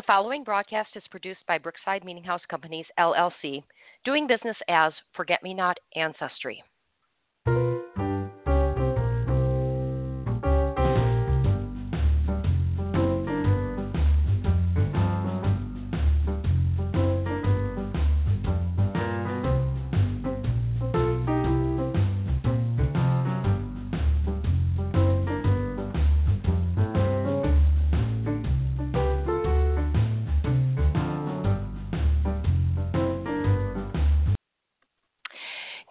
The following broadcast is produced by Brookside Meeting House Companies, LLC, doing business as Forget Me Not Ancestry.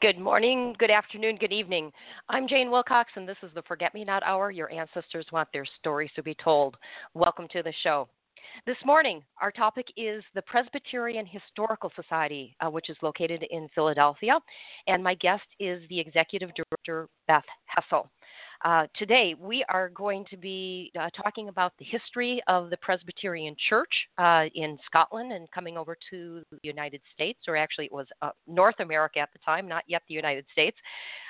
Good morning, good afternoon, good evening. I'm Jane Wilcox, and this is the Forget Me Not Hour. Your ancestors want their stories to be told. Welcome to the show. This morning, our topic is the Presbyterian Historical Society, uh, which is located in Philadelphia, and my guest is the executive director, Beth Hessel. Uh, today, we are going to be uh, talking about the history of the Presbyterian Church uh, in Scotland and coming over to the United States, or actually, it was uh, North America at the time, not yet the United States.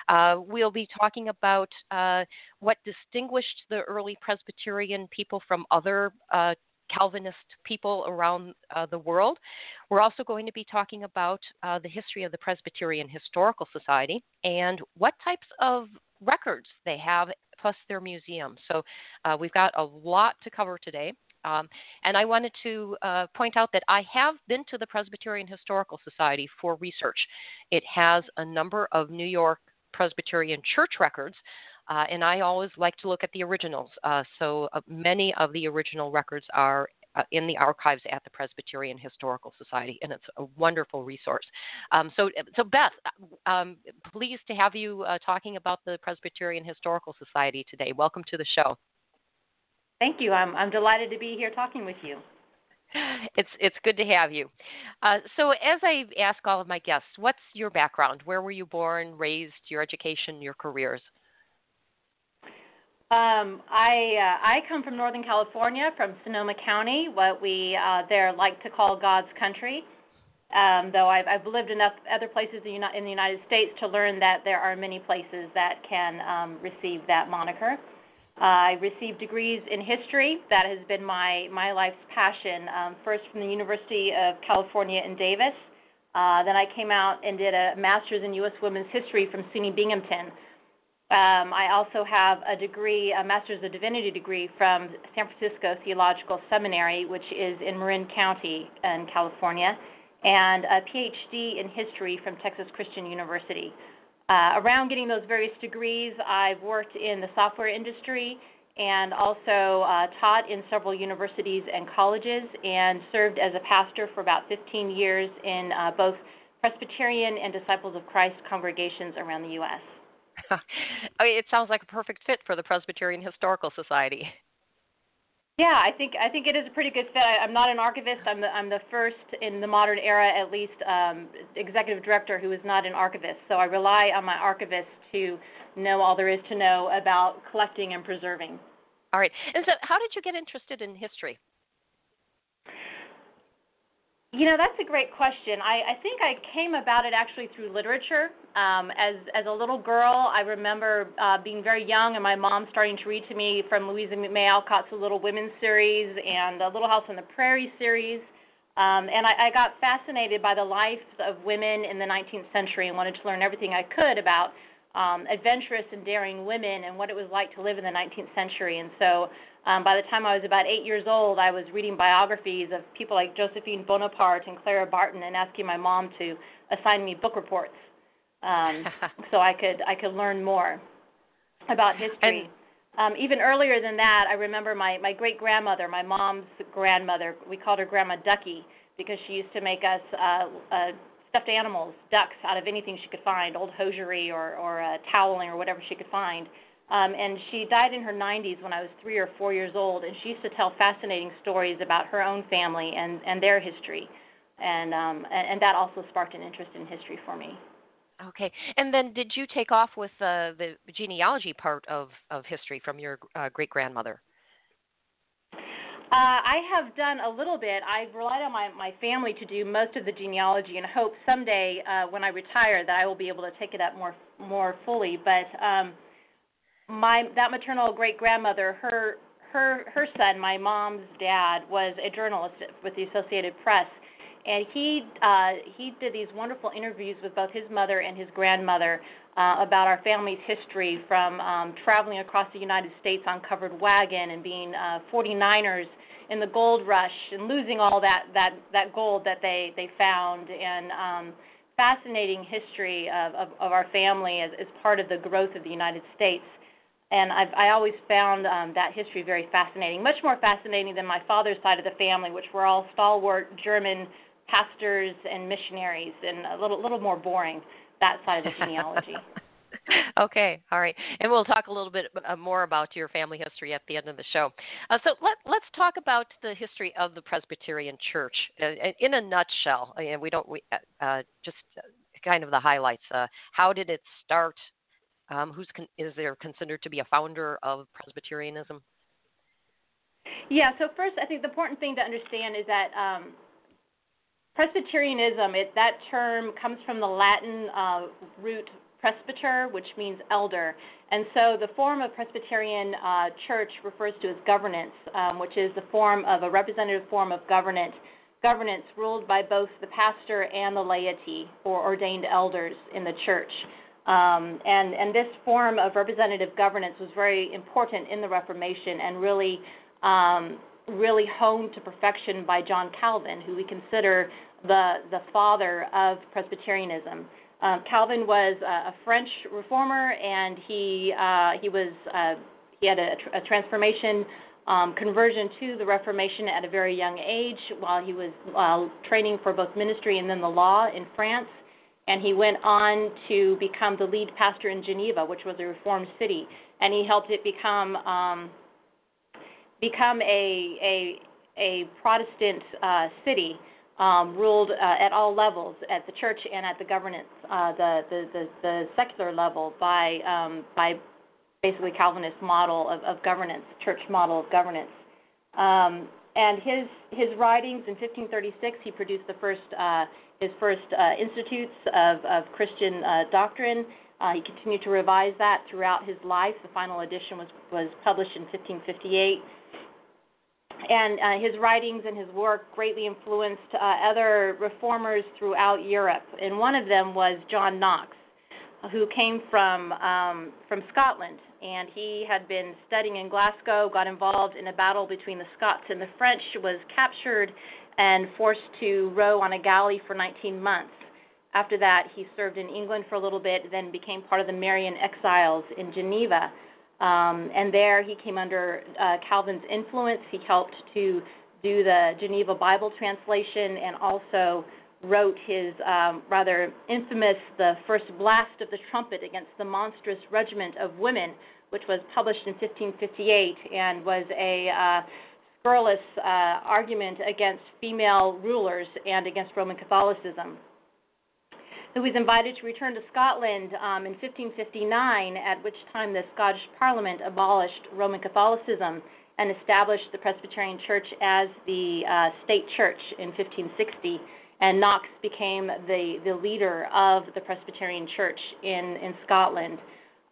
Uh, we'll be talking about uh, what distinguished the early Presbyterian people from other Calvinist people around uh, the world. We're also going to be talking about uh, the history of the Presbyterian Historical Society and what types of records they have, plus their museum. So uh, we've got a lot to cover today. Um, and I wanted to uh, point out that I have been to the Presbyterian Historical Society for research. It has a number of New York Presbyterian church records, uh, and I always like to look at the originals. Uh, so uh, many of the original records are uh, in the archives at the Presbyterian Historical Society, and it's a wonderful resource. Um, so, so Beth, um, pleased to have you uh, talking about the Presbyterian Historical Society today. Welcome to the show. Thank you. I'm, I'm delighted to be here talking with you. It's it's good to have you. Uh, so, as I ask all of my guests, what's your background? Where were you born, raised, your education, your careers? Um, I uh, I come from Northern California, from Sonoma County, what we uh, there like to call God's country. Um, though I've, I've lived enough other places in, in the United States to learn that there are many places that can um, receive that moniker. Uh, I received degrees in history. That has been my my life's passion. Um, first from the University of California in Davis. Uh, then I came out and did a master's in U.S. Women's History from SUNY Binghamton um, I also have a degree, a Master's of Divinity degree from San Francisco Theological Seminary, which is in Marin County in California, and a PhD in history from Texas Christian University. Uh, around getting those various degrees, I've worked in the software industry and also uh, taught in several universities and colleges and served as a pastor for about 15 years in uh, both Presbyterian and Disciples of Christ congregations around the U.S. I mean, it sounds like a perfect fit for the Presbyterian Historical Society. Yeah, I think I think it is a pretty good fit. I, am not an archivist. I'm the I'm the first in the modern era, at least, um, executive director who is not an archivist. So I rely on my archivist to know all there is to know about collecting and preserving. All right. And so, how did you get interested in history? You know, that's a great question. I, I think I came about it actually through literature. Um, as as a little girl, I remember uh, being very young and my mom starting to read to me from Louisa May Alcott's Little Women series and The Little House on the Prairie series. Um, and I, I got fascinated by the lives of women in the 19th century and wanted to learn everything I could about um, adventurous and daring women and what it was like to live in the 19th century. And so um, by the time I was about eight years old, I was reading biographies of people like Josephine Bonaparte and Clara Barton, and asking my mom to assign me book reports um, so I could I could learn more about history. And, um, even earlier than that, I remember my my great grandmother, my mom's grandmother. We called her Grandma Ducky because she used to make us uh, uh, stuffed animals, ducks, out of anything she could find, old hosiery or or uh, toweling or whatever she could find. Um, and she died in her 90s when I was three or four years old, and she used to tell fascinating stories about her own family and, and their history. And, um, and, and that also sparked an interest in history for me. Okay. And then did you take off with uh, the genealogy part of, of history from your uh, great grandmother? Uh, I have done a little bit. I've relied on my, my family to do most of the genealogy and hope someday uh, when I retire that I will be able to take it up more more fully. But um, my that maternal great grandmother, her her her son, my mom's dad, was a journalist with the Associated Press, and he uh, he did these wonderful interviews with both his mother and his grandmother uh, about our family's history, from um, traveling across the United States on covered wagon and being uh, 49ers in the gold rush and losing all that that that gold that they they found and um, fascinating history of, of, of our family as, as part of the growth of the United States and I've I always found um, that history very fascinating, much more fascinating than my father's side of the family, which were all stalwart German pastors and missionaries, and a little little more boring that side of the genealogy. okay, all right, and we'll talk a little bit uh, more about your family history at the end of the show. Uh, so let let's talk about the history of the Presbyterian Church uh, in a nutshell. And we don't we uh, uh just kind of the highlights. Uh, how did it start? Um, who's con- is there considered to be a founder of Presbyterianism? Yeah. So first, I think the important thing to understand is that um, Presbyterianism, it, that term comes from the Latin uh, root presbyter, which means elder. And so the form of Presbyterian uh, church refers to as governance, um, which is the form of a representative form of governance, governance ruled by both the pastor and the laity or ordained elders in the church. Um, and, and this form of representative governance was very important in the Reformation and really, um, really honed to perfection by John Calvin, who we consider the, the father of Presbyterianism. Um, Calvin was a, French reformer, and he uh, he was uh, he had a, a transformation um, conversion to the Reformation at a very young age while he was training for both ministry and then the law in France. And he went on to become the lead pastor in Geneva, which was a reformed city, and he helped it become um, become a a a Protestant uh, city um, ruled uh, at all levels, at the church and at the governance, uh, the, the, the the secular level by um, by basically Calvinist model of, of governance, church model of governance. Um, and his his writings in 1536, he produced the first uh, his first uh, institutes of, of Christian uh, doctrine. Uh, he continued to revise that throughout his life. The final edition was, was published in 1558. And uh, his writings and his work greatly influenced uh, other reformers throughout Europe. And one of them was John Knox, who came from um, from Scotland, and he had been studying in Glasgow, got involved in a battle between the Scots and the French, was captured and forced to row on a galley for 19 months. After that, he served in England for a little bit, then became part of the Marian exiles in Geneva. Um, and there he came under uh, Calvin's influence. He helped to do the Geneva Bible translation and also wrote his um, rather infamous The First Blast of the Trumpet Against the Monstrous Regiment of Women, which was published in 1558 and was a uh, scurrilous uh, argument against female rulers and against Roman Catholicism. He was invited to return to Scotland um, in 1559, at which time the Scottish Parliament abolished Roman Catholicism and established the Presbyterian Church as the uh, state church in 1560. And Knox became the, the leader of the Presbyterian Church in, in Scotland.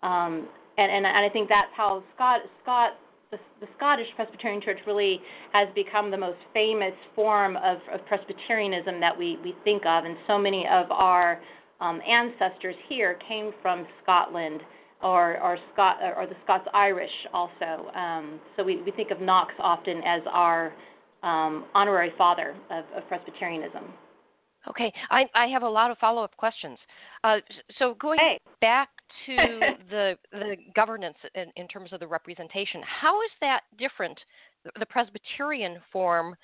Um, and, and, and I think that's how Scott, Scott the, the, Scottish Presbyterian Church really has become the most famous form of, of Presbyterianism that we, we think of, and so many of our um, ancestors here came from Scotland or or Scot or the Scots Irish also. Um, so we, we think of Knox often as our um, honorary father of, of Presbyterianism. Okay, I, I have a lot of follow up questions. Uh, so going hey. back to the the governance in, in, terms of the representation, how is that different, the Presbyterian form,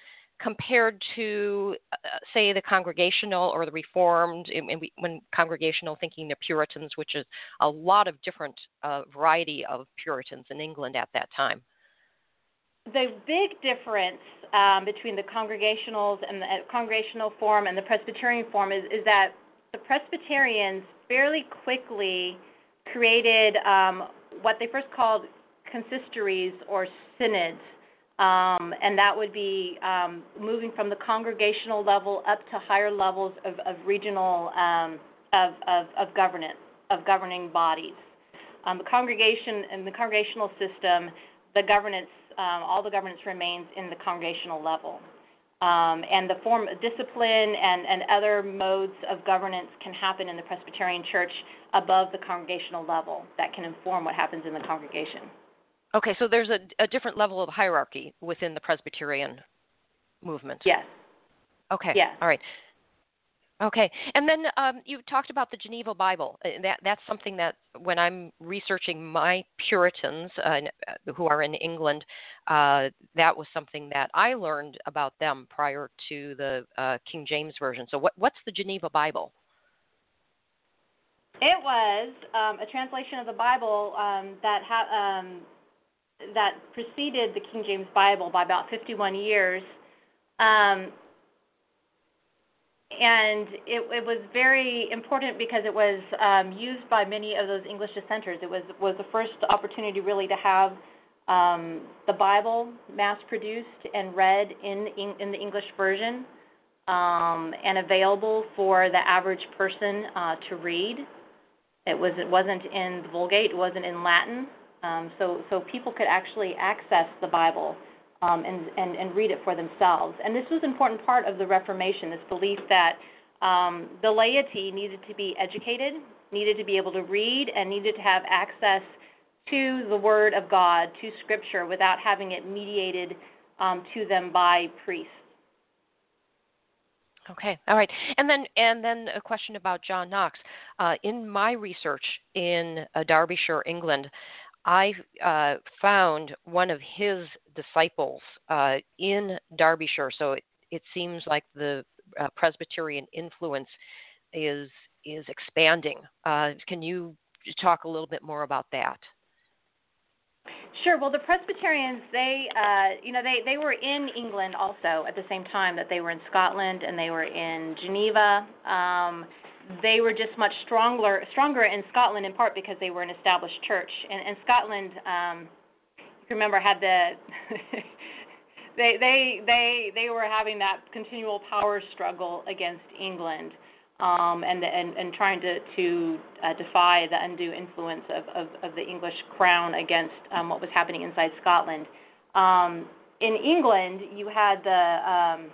compared to, uh, say, the Congregational or the Reformed? And we, when Congregational, thinking the Puritans, which is a lot of different uh, variety of Puritans in England at that time. The big difference um, between the Congregationals and the uh, Congregational form and the Presbyterian form is, is that the Presbyterians fairly quickly created um, what they first called consistories or synods, um, and that would be um, moving from the congregational level up to higher levels of, of regional um, of, of, of governance of governing bodies. Um, the congregation and the congregational system, the governance um, all the governance remains in the congregational level. Um, and the form of discipline and, and other modes of governance can happen in the Presbyterian Church above the congregational level that can inform what happens in the congregation. Okay, so there's a, a different level of hierarchy within the Presbyterian movement. Yes. Okay. Yes. All right. Okay, and then um, you talked about the Geneva Bible. Uh, that that's something that when I'm researching my Puritans uh, uh, who are in England, uh, that was something that I learned about them prior to the uh, King James version. So, what what's the Geneva Bible? It was um, a translation of the Bible um, that ha- um, that preceded the King James Bible by about 51 years. Um, and it, it was very important because it was um, used by many of those English dissenters. It was was the first opportunity really to have um, the Bible mass produced and read in in, the English version um, and available for the average person uh, to read. It was it wasn't in the Vulgate. It wasn't in Latin. Um, so so people could actually access the Bible um, and, and, and read it for themselves. And this was an important part of the Reformation, this belief that um, the laity needed to be educated, needed to be able to read, and needed to have access to the Word of God, to Scripture, without having it mediated um, to them by priests. Okay, all right, and then and then a question about John Knox. Uh, in my research in uh, Derbyshire, England, I uh, found one of his disciples uh, in Derbyshire. So it, it seems like the uh, Presbyterian influence is is expanding. Uh, can you talk a little bit more about that? Sure. Well, the Presbyterians, they, uh, you know, they they were in England also at the same time that they were in Scotland and they were in Geneva. Um, they were just much stronger stronger in Scotland in part because they were an established church. And, and Scotland, um, you remember, had the they they they they were having that continual power struggle against England. Um, and, and and trying to to uh, defy the undue influence of, of, of the English crown against um, what was happening inside Scotland. Um, in England, you had the um,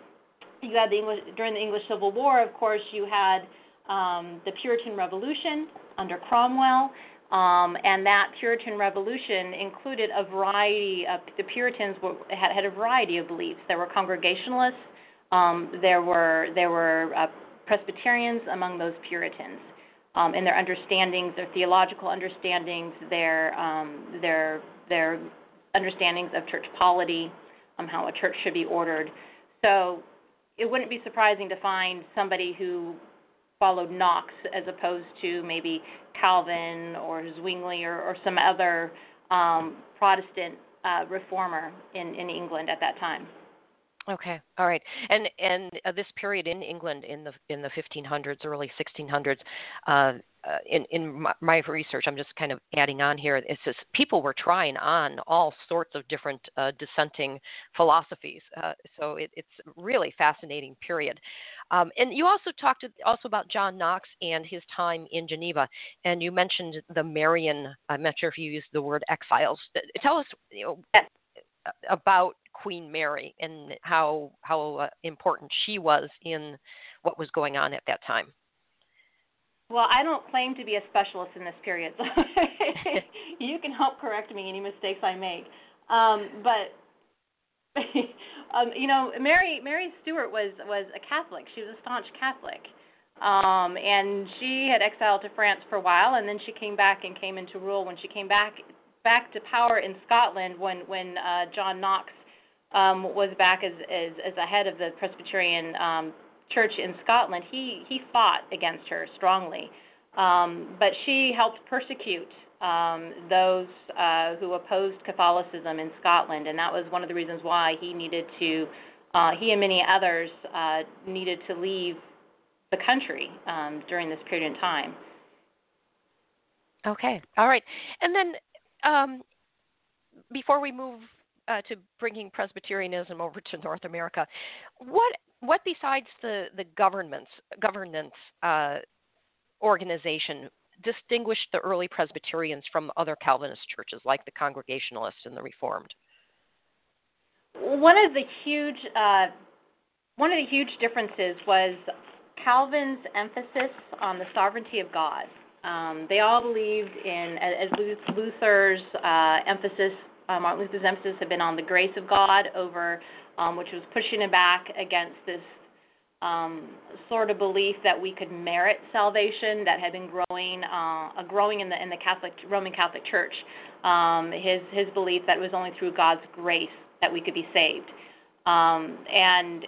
you had the English during the English Civil War. Of course, you had um, the Puritan Revolution under Cromwell. Um, and that Puritan Revolution included a variety of the Puritans were, had, had a variety of beliefs. There were Congregationalists, um, there were there were uh, Presbyterians among those Puritans, um, in their understandings, their theological understandings, their um, their their understandings of church polity, um, how a church should be ordered. So it wouldn't be surprising to find somebody who followed Knox as opposed to maybe Calvin or Zwingli or, or some other um, Protestant uh, reformer in, in England at that time. Okay, all right, and and uh, this period in England in the in the 1500s, early 1600s, uh, uh, in in my, my, research, I'm just kind of adding on here. It says people were trying on all sorts of different uh, dissenting philosophies. Uh, so it, it's really fascinating period. Um, and you also talked also about John Knox and his time in Geneva, and you mentioned the Marian. I'm not sure if you used the word exiles. Tell us you know, about Queen Mary and how how uh, important she was in what was going on at that time. Well, I don't claim to be a specialist in this period, so you can help correct me any mistakes I make. Um, but um, you know, Mary Mary Stuart was was a Catholic. She was a staunch Catholic, um, and she had exiled to France for a while, and then she came back and came into rule when she came back back to power in Scotland when when uh, John Knox um, was back as, as as a head of the Presbyterian um, church in Scotland, he he fought against her strongly, um, but she helped persecute um, those uh, who opposed Catholicism in Scotland, and that was one of the reasons why he needed to, uh, he and many others uh, needed to leave the country um, during this period in time. Okay, all right, and then um, before we move uh, to bringing Presbyterianism over to North America, what what besides the the governments governance uh, organization distinguished the early Presbyterians from other Calvinist churches like the Congregationalists and the Reformed? one of the huge uh, one of the huge differences was Calvin's emphasis on the sovereignty of God. Um, they all believed in, as Luther's uh, emphasis, uh, Martin Luther's emphasis had been on the grace of God over, um, which was pushing back against this um, sort of belief that we could merit salvation that had been growing, uh, growing in the in the Catholic Roman Catholic Church. Um, his his belief that it was only through God's grace that we could be saved, um, and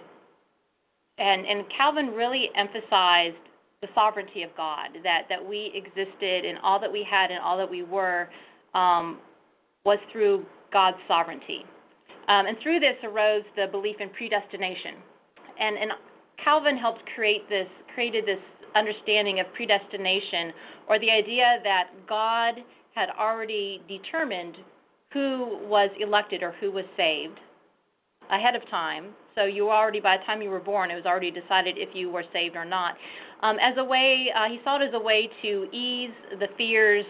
and and Calvin really emphasized the sovereignty of God, that that we existed and all that we had and all that we were um, was through God's sovereignty. Um, and through this arose the belief in predestination. And, and Calvin helped create this, created this understanding of predestination, or the idea that God had already determined who was elected or who was saved ahead of time. So you already, by the time you were born, it was already decided if you were saved or not. Um, as a way, uh, he saw it as a way to ease the fears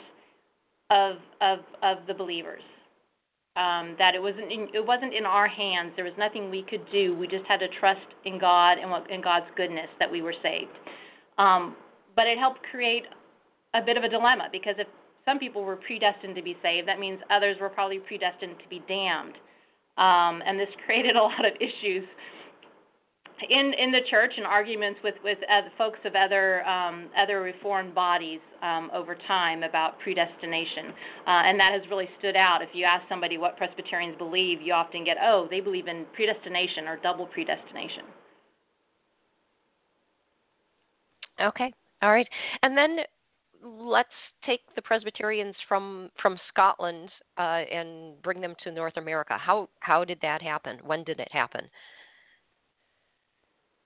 of of of the believers. Um, that it wasn't in, it wasn't in our hands. There was nothing we could do. We just had to trust in God and what, in God's goodness that we were saved. Um, but it helped create a bit of a dilemma because if some people were predestined to be saved, that means others were probably predestined to be damned. Um, and this created a lot of issues in in the church and arguments with with folks of other um, other reformed bodies um, over time about predestination, uh, and that has really stood out. If you ask somebody what Presbyterians believe, you often get, oh, they believe in predestination or double predestination. Okay, all right, and then let's take the Presbyterians from from Scotland uh, and bring them to North America. How how did that happen? When did it happen?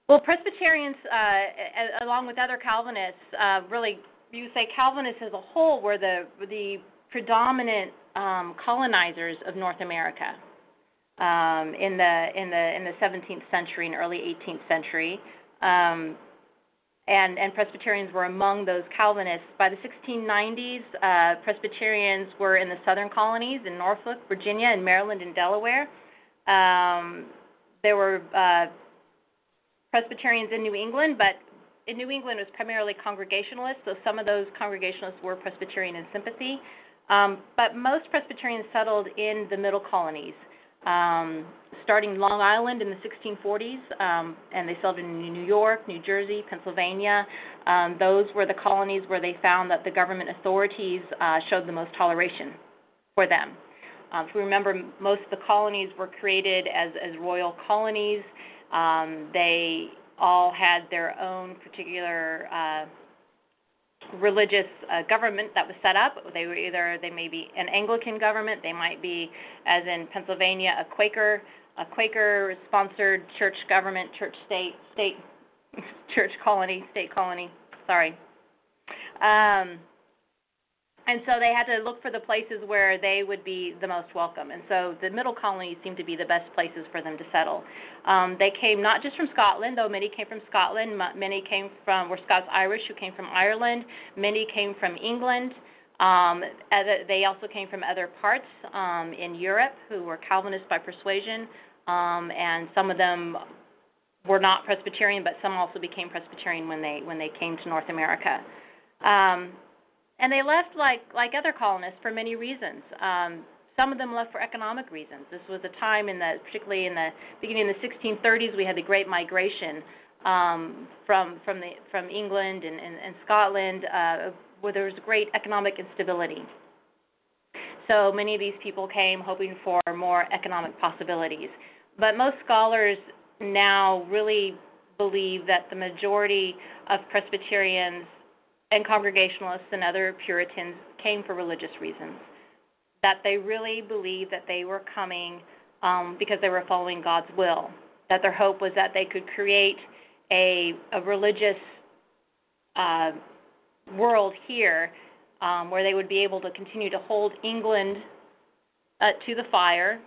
Well, Presbyterians, uh, along with other Calvinists, uh, really you say Calvinists as a whole were the the predominant um, colonizers of North America um, in the in the in the 17th century and early 18th century. Um, and, and Presbyterians were among those Calvinists. By the 1690s, uh, Presbyterians were in the southern colonies in Norfolk, Virginia, and Maryland and Delaware. Um, there were uh, Presbyterians in New England, but in New England it was primarily Congregationalists, so some of those Congregationalists were Presbyterian in sympathy. Um, but most Presbyterians settled in the middle colonies, um, starting Long Island in the 1640s, um, and they settled in New York, New Jersey, Pennsylvania. Um, those were the colonies where they found that the government authorities uh, showed the most toleration for them. Um, if we remember, most of the colonies were created as, as royal colonies. Um, they all had their own particular uh, religious uh, government that was set up. They were either they may be an Anglican government, they might be, as in Pennsylvania, a Quaker, a Quaker-sponsored church government, church state, state, church colony, state colony. Sorry. Um, and so they had to look for the places where they would be the most welcome. And so the middle colonies seemed to be the best places for them to settle. Um, they came not just from Scotland, though many came from Scotland. Many came from were Scots Irish who came from Ireland. Many came from England. Um, they also came from other parts um, in Europe who were Calvinist by persuasion, um, and some of them were not Presbyterian, but some also became Presbyterian when they when they came to North America. Um, and they left like like other colonists for many reasons. Um, some of them left for economic reasons. This was a time in the, particularly in the beginning of the 1630s, we had the Great Migration um, from from the from England and, and, and Scotland, uh, where there was great economic instability. So many of these people came hoping for more economic possibilities. But most scholars now really believe that the majority of Presbyterians and Congregationalists and other Puritans came for religious reasons. That they really believed that they were coming um, because they were following God's will. That their hope was that they could create a, a religious uh, world here um, where they would be able to continue to hold England uh, to the fire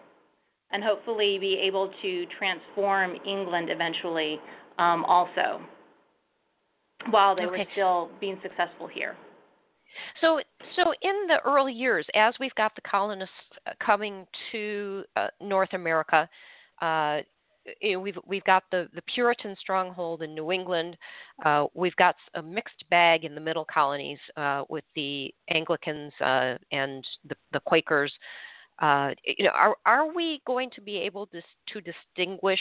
and hopefully be able to transform England eventually um, also while they okay. were still being successful here. So, so in the early years, as we've got the colonists uh, coming to uh, North America, uh, we've we've got the the Puritan stronghold in New England. Uh, we've got a mixed bag in the Middle Colonies uh, with the Anglicans uh, and the, the Quakers. Uh, you know, are are we going to be able to to distinguish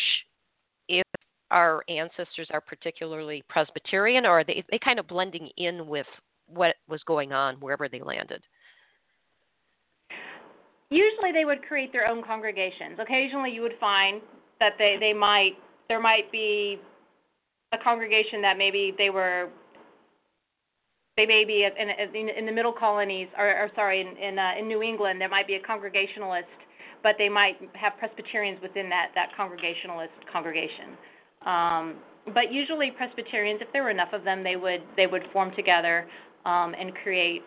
our ancestors are particularly Presbyterian, or are they they kind of blending in with what was going on wherever they landed? Usually, they would create their own congregations. Occasionally, you would find that they they might there might be a congregation that maybe they were they may be in, in, in the middle colonies or, or sorry in in, uh, in New England there might be a congregationalist but they might have Presbyterians within that that congregationalist congregation um, but usually Presbyterians if there were enough of them they would they would form together um, and create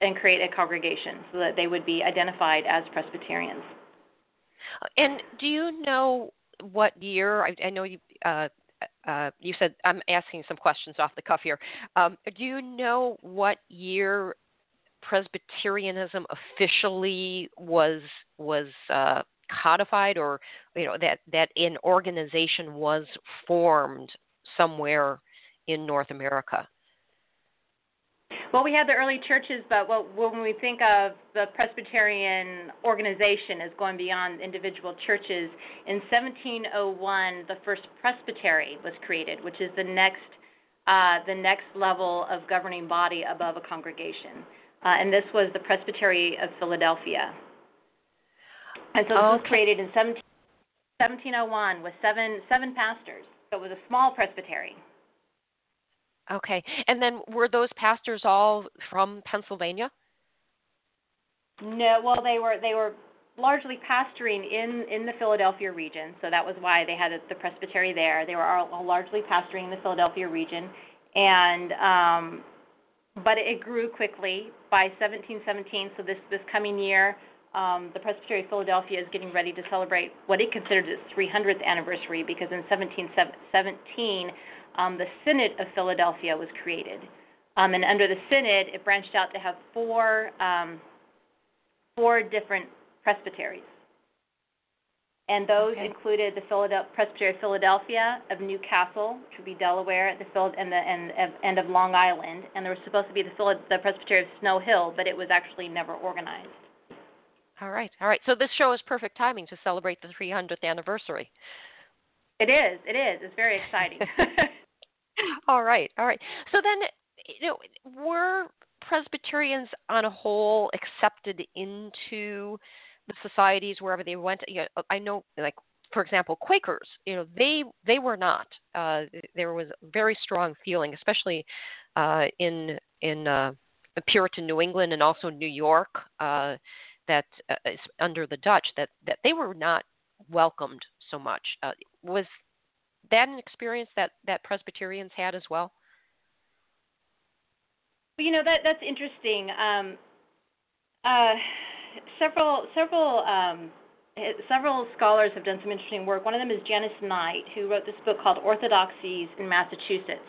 and create a congregation so that they would be identified as Presbyterians. And do you know what year? I, I know you. Uh, uh, you said I'm asking some questions off the cuff here. Um, do you know what year Presbyterianism officially was was uh, codified, or you know that that an organization was formed somewhere in North America? Well, we had the early churches, but when we think of the Presbyterian organization as going beyond individual churches, in 1701, the first presbytery was created, which is the next uh, the next level of governing body above a congregation, uh, and this was the Presbytery of Philadelphia. And so this okay. was created in 17, 1701 with seven seven pastors. So it was a small presbytery. Okay. And then were those pastors all from Pennsylvania? No, well they were they were largely pastoring in in the Philadelphia region, so that was why they had the presbytery there. They were all, largely pastoring in the Philadelphia region, and um, but it grew quickly by 1717. So this this coming year, um, the Presbytery of Philadelphia is getting ready to celebrate what it considers its 300th anniversary because in 1717 um, the Synod of Philadelphia was created. Um, and under the Synod, it branched out to have four, um, four different presbyteries. And those okay. included the Philadelphia, Presbytery of Philadelphia, of Newcastle, which would be Delaware, the Phil, and the and, and of Long Island. And there was supposed to be the, Phil, the Presbytery of Snow Hill, but it was actually never organized. All right, all right. So this show is perfect timing to celebrate the 300th anniversary. It is. It is. It's very exciting. all right, all right. So then, you know, were Presbyterians on a whole accepted into the societies wherever they went? You know, I know, like for example, Quakers. You know, they they were not. Uh, there was a very strong feeling, especially uh, in in uh, Puritan New England and also New York, uh, that uh, under the Dutch, that that they were not welcomed so much. Uh, was that an experience that that Presbyterians had as well? Well, you know that that's interesting. Um, uh, several several um, several scholars have done some interesting work. One of them is Janice Knight, who wrote this book called Orthodoxies in Massachusetts.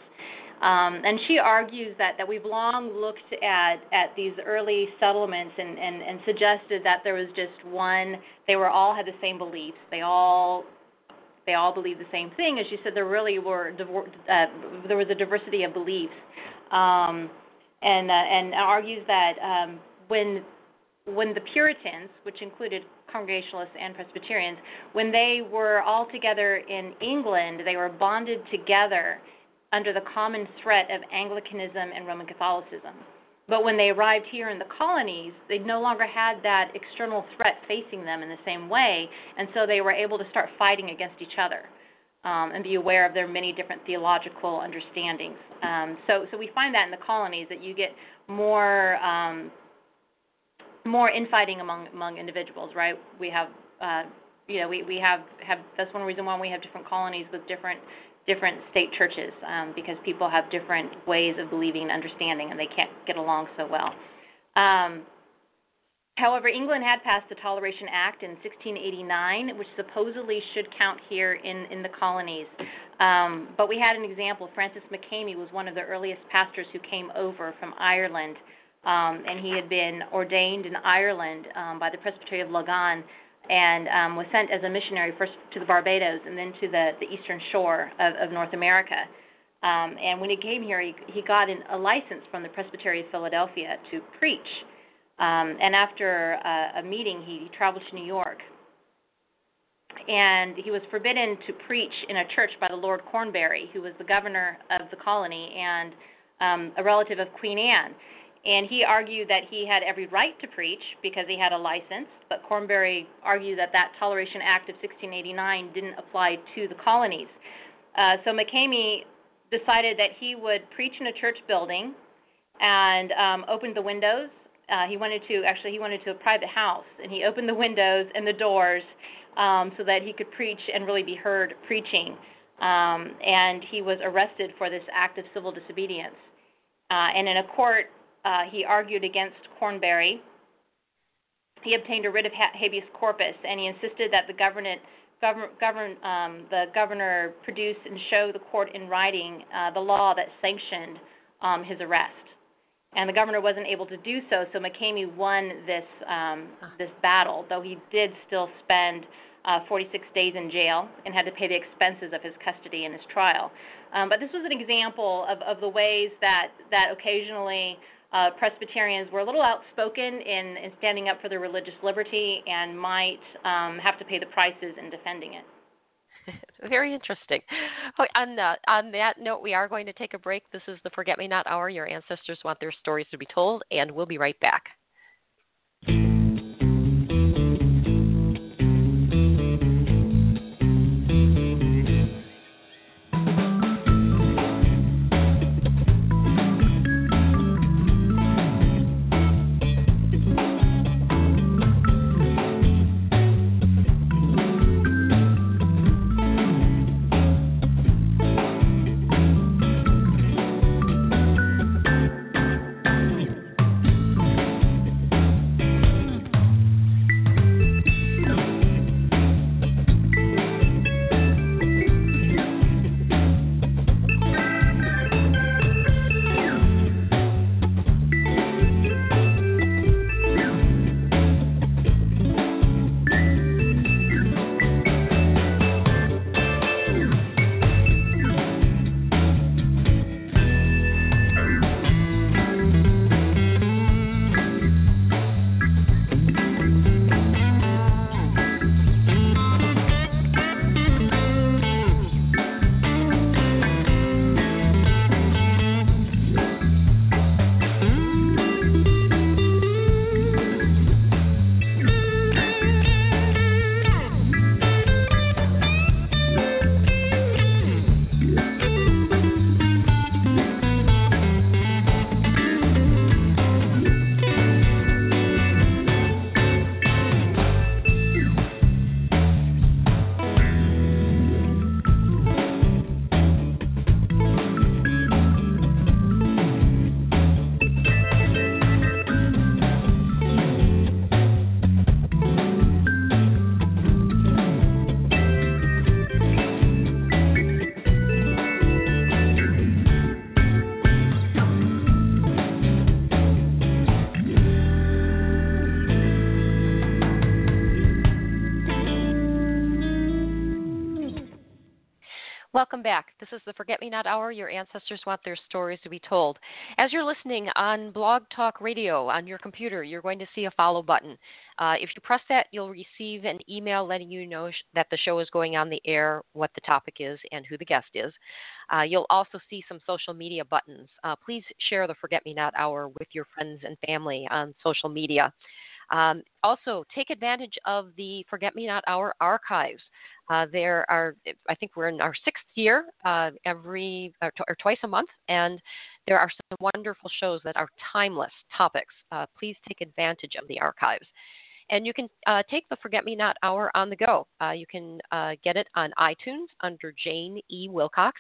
Um, and she argues that, that we've long looked at, at these early settlements and, and, and suggested that there was just one, they were all had the same beliefs. They all they all believed the same thing. As you said, there really were uh, there was a diversity of beliefs, um, and uh, and argues that um, when when the Puritans, which included Congregationalists and Presbyterians, when they were all together in England, they were bonded together under the common threat of Anglicanism and Roman Catholicism. But when they arrived here in the colonies, they no longer had that external threat facing them in the same way, and so they were able to start fighting against each other um, and be aware of their many different theological understandings. Um, so, so we find that in the colonies that you get more um, more infighting among among individuals, right? We have uh, you know we we have have that's one reason why we have different colonies with different different state churches um, because people have different ways of believing and understanding, and they can't get along so well. Um, however, England had passed the Toleration Act in 1689, which supposedly should count here in, in the colonies. Um, but we had an example. Francis Makemie was one of the earliest pastors who came over from Ireland, um, and he had been ordained in Ireland um, by the Presbytery of Lagan and um, was sent as a missionary first to the Barbados and then to the, the eastern shore of, of North America. Um, and when he came here, he, he got an, a license from the Presbytery of Philadelphia to preach. Um, and after a meeting, he, he traveled to New York. And he was forbidden to preach in a church by the Lord Cornbury, who was the governor of the colony and um, a relative of Queen Anne. And he argued that he had every right to preach because he had a license, but Cornbury argued that that Toleration Act of 1689 didn't apply to the colonies. Uh, so Makemie decided that he would preach in a church building and um, opened the windows. Uh, he wanted to actually he wanted to a private house, and he opened the windows and the doors um, so that he could preach and really be heard preaching. Um, and he was arrested for this act of civil disobedience. Uh, and in a court uh, he argued against Cornbury. He obtained a writ of habeas corpus, and he insisted that the government, govern, govern, um, the governor produce and show the court in writing uh, the law that sanctioned um, his arrest. And the governor wasn't able to do so, so Makemie won this um, this battle, though he did still spend uh, 46 days in jail and had to pay the expenses of his custody and his trial. Um, but this was an example of, of the ways that that occasionally uh, Presbyterians were a little outspoken in, in standing up for their religious liberty and might um, have to pay the prices in defending it. Very interesting. Oh, on, uh, on that note, we are going to take a break. This is the Forget Me Not Hour. Your ancestors want their stories to be told, and we'll be right back. Back. This is the Forget Me Not Hour. Your ancestors want their stories to be told. As you're listening on Blog Talk Radio on your computer, you're going to see a follow button. Uh, if you press that, you'll receive an email letting you know sh- that the show is going on the air, what the topic is, and who the guest is. Uh, you'll also see some social media buttons. Uh, please share the Forget Me Not Hour with your friends and family on social media. Um, also, take advantage of the Forget Me Not Hour archives. Uh, there are, I think we're in our sixth year, uh, every or, t- or, twice a month, and there are some wonderful shows that are timeless topics. Uh, please take advantage of the archives. And you can uh, take the Forget Me Not Hour on the go. Uh, you can uh, get it on iTunes under Jane E. Wilcox.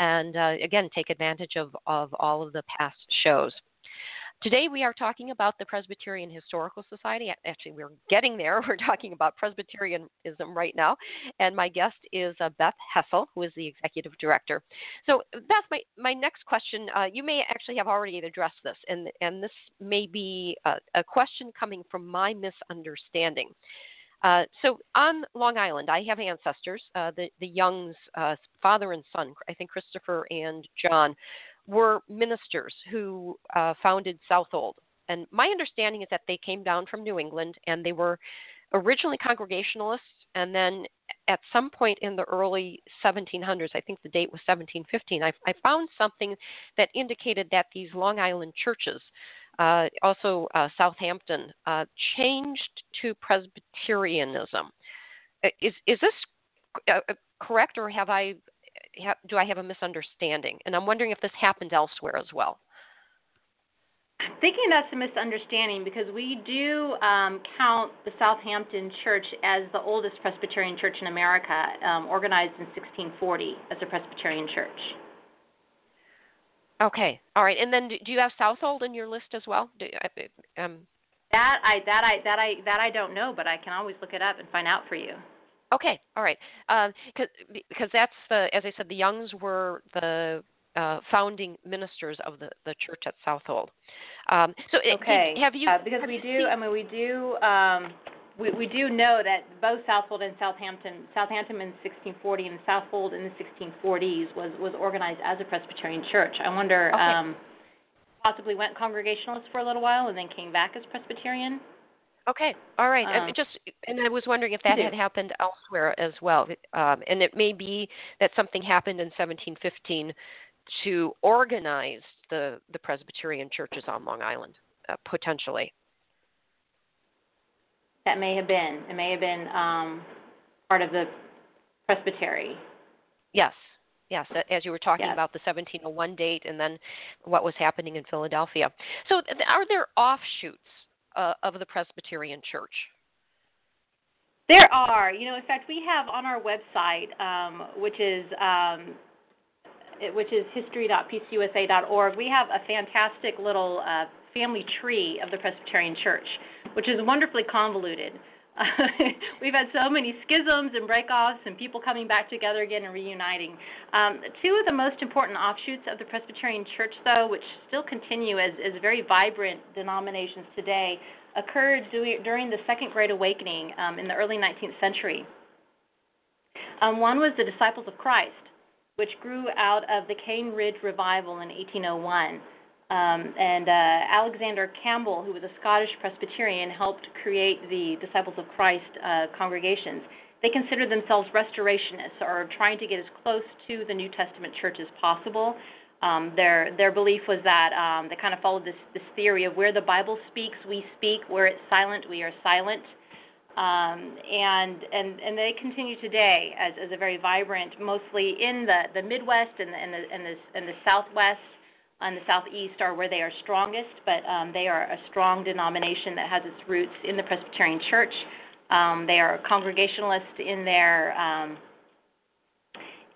And again, take advantage of, of all of the past shows. Today we are talking about the Presbyterian Historical Society. Actually, we're getting there. We're talking about Presbyterianism right now. And my guest is uh, Beth Hessel, who is the executive director. So, Beth, my, my next question uh, you may actually have already addressed this, and, and this may be a, a question coming from my misunderstanding. Uh, so on Long Island, I have ancestors. Uh, the the Youngs, uh, father and son, I think Christopher and John, were ministers who uh, founded Southold. And my understanding is that they came down from New England and they were originally Congregationalists, and then at some point in the early 1700s, I think the date was 1715, I, I found something that indicated that these Long Island churches uh, also uh, Southampton, uh, changed to Presbyterianism. Uh, is is this uh, uh, correct, or have I have, do I have a misunderstanding? And I'm wondering if this happened elsewhere as well. I'm thinking that's a misunderstanding because we do um, count the Southampton Church as the oldest Presbyterian church in America, um, organized in 1640 as a Presbyterian church. Okay, all right. And then do you have Southold in your list as well? Do, um, that I that I that I that I don't know, but I can always look it up and find out for you. Okay, all right. Because um, because that's the as I said, the Youngs were the uh, founding ministers of the the church at Southold. Um, so okay, have you? Uh, because we do. I mean, we do. Um, we, we do know that both Southold and Southampton, Southampton in 1640 and Southold in the 1640s was was organized as a Presbyterian church. I wonder, okay. um, possibly went Congregationalist for a little while and then came back as Presbyterian. Okay, all right. Um, just and I was wondering if that had happened elsewhere as well, um, and it may be that something happened in 1715 to organize the the Presbyterian churches on Long Island, uh, potentially that may have been. It may have been um, part of the presbytery. Yes, yes. As you were talking yes. about the 1701 date, and then what was happening in Philadelphia. So, are there offshoots uh, of the Presbyterian Church? There are. You know, in fact, we have on our website, um, which is um, which is history.pcusa.org. We have a fantastic little uh, family tree of the Presbyterian Church which is wonderfully convoluted. we've had so many schisms and breakoffs and people coming back together again and reuniting. Um, two of the most important offshoots of the Presbyterian Church, though, which still continue as, as very vibrant denominations today, occurred during the Second Great Awakening um, in the early 19th century. Um, one was the Disciples of Christ, which grew out of the Cane Ridge Revival in 1801. Um, and uh, Alexander Campbell, who was a Scottish Presbyterian, helped create the Disciples of Christ uh, congregations. They considered themselves restorationists or trying to get as close to the New Testament church as possible. Um, their their belief was that um, they kind of followed this this theory of where the Bible speaks, we speak. Where it's silent, we are silent. Um, and and and they continue today as, as a very vibrant, mostly in the, the Midwest and the and the and the, and the Southwest on the southeast are where they are strongest, but um, they are a strong denomination that has its roots in the Presbyterian Church. Um, they are congregationalist in their um,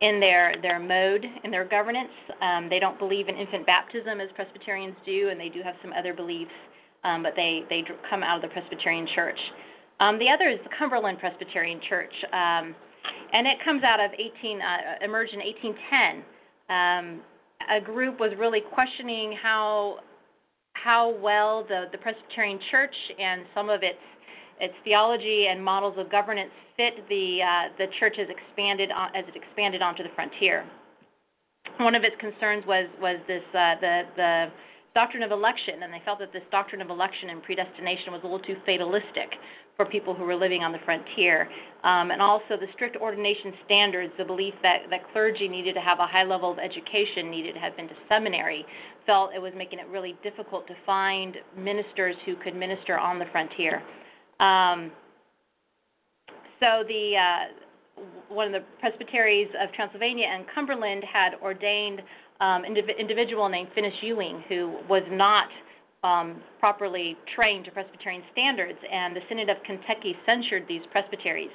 in their their mode in their governance. Um, they don't believe in infant baptism as Presbyterians do, and they do have some other beliefs, um, but they they come out of the Presbyterian Church. Um, the other is the Cumberland Presbyterian Church, and it comes out of 18 uh, emerged in 1810. Um, a group was really questioning how how well the, the Presbyterian Church and some of its its theology and models of governance fit the uh, the church as expanded on, as it expanded onto the frontier. One of its concerns was was this uh, the the doctrine of election, and they felt that this doctrine of election and predestination was a little too fatalistic for people who were living on the frontier. Um, and also the strict ordination standards, the belief that, that clergy needed to have a high level of education, needed to have been to seminary, felt it was making it really difficult to find ministers who could minister on the frontier. Um, so the uh, one of the presbyteries of Transylvania and Cumberland had ordained um, indiv- individual named Finis Ewing, who was not um, properly trained to Presbyterian standards, and the Synod of Kentucky censured these presbyteries.